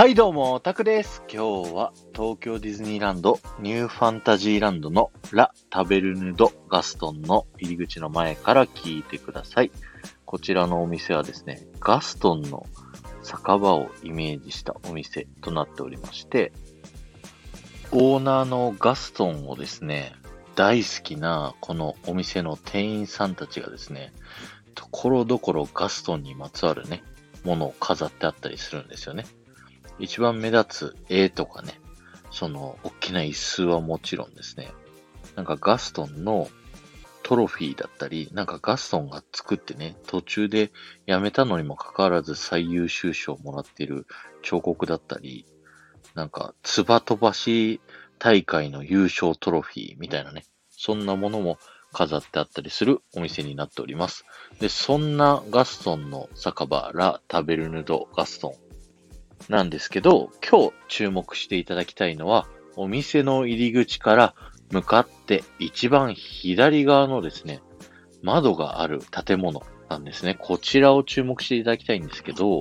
はいどうも、タクです。今日は東京ディズニーランドニューファンタジーランドのラ・タベルヌ・ド・ガストンの入り口の前から聞いてください。こちらのお店はですね、ガストンの酒場をイメージしたお店となっておりまして、オーナーのガストンをですね、大好きなこのお店の店員さんたちがですね、ところどころガストンにまつわるね、ものを飾ってあったりするんですよね。一番目立つ絵とかね、その大きな椅子はもちろんですね、なんかガストンのトロフィーだったり、なんかガストンが作ってね、途中で辞めたのにもかかわらず最優秀賞をもらっている彫刻だったり、なんか、つば飛ばし大会の優勝トロフィーみたいなね、そんなものも飾ってあったりするお店になっております。で、そんなガストンの酒場ラ・タベルヌド・ガストンなんですけど、今日注目していただきたいのは、お店の入り口から向かって一番左側のですね、窓がある建物なんですね。こちらを注目していただきたいんですけど、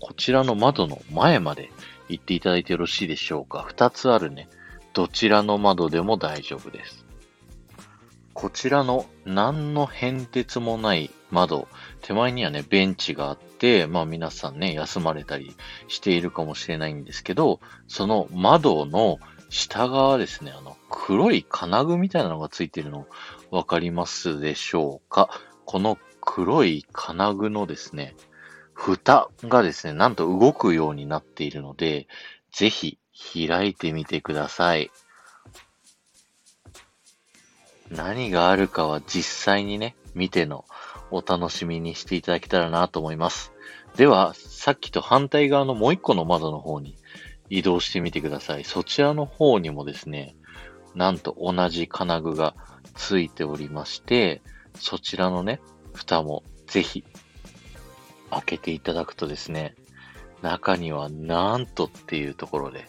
こちらの窓の前まで行っていただいてよろしいでしょうか。二つあるね、どちらの窓でも大丈夫です。こちらの何の変哲もない窓、手前にはね、ベンチがあって、まあ皆さんね、休まれたりしているかもしれないんですけど、その窓の下側ですね、あの、黒い金具みたいなのがついてるのわかりますでしょうか？この黒い金具のですね、蓋がですね、なんと動くようになっているので、ぜひ開いてみてください。何があるかは実際にね、見てのお楽しみにしていただけたらなと思います。では、さっきと反対側のもう一個の窓の方に移動してみてください。そちらの方にもですね、なんと同じ金具がついておりまして、そちらのね、蓋もぜひ開けていただくとですね、中にはなんとっていうところで、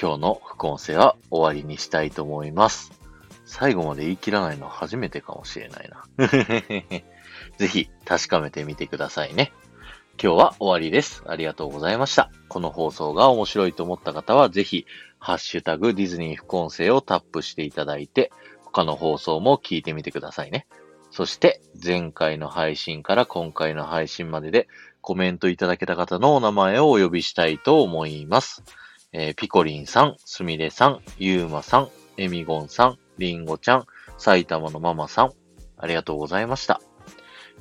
今日の副音声は終わりにしたいと思います。最後まで言い切らないのは初めてかもしれないな。ぜひ確かめてみてくださいね。今日は終わりです。ありがとうございました。この放送が面白いと思った方は、ぜひ、ハッシュタグディズニー副音声をタップしていただいて、他の放送も聞いてみてくださいね。そして、前回の配信から今回の配信まででコメントいただけた方のお名前をお呼びしたいと思います。えーピコリンさん、すみれさん、ゆうまさん、えみごんさん、りんごちゃん、埼玉のママさん、ありがとうございました。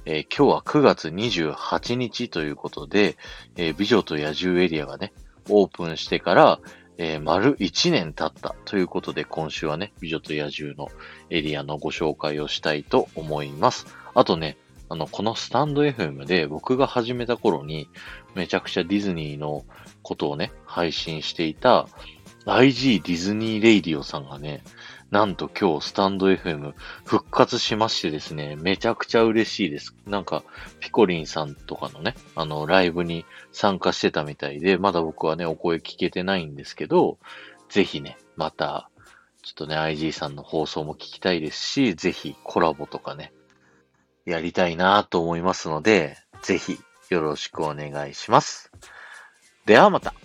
えー今日は9月28日ということで、えー美女と野獣エリアがね、オープンしてから、えー丸1年経ったということで、今週はね、美女と野獣のエリアのご紹介をしたいと思います。あとね、あの、このスタンド FM で僕が始めた頃に、めちゃくちゃディズニーのことをね、配信していた IG ディズニーレイディオさんがね、なんと今日スタンド FM 復活しましてですね、めちゃくちゃ嬉しいです。なんか、ピコリンさんとかのね、あの、ライブに参加してたみたいで、まだ僕はね、お声聞けてないんですけど、ぜひね、また、ちょっとね、IG さんの放送も聞きたいですし、ぜひコラボとかね、やりたいなと思いますので、ぜひよろしくお願いします。ではまた。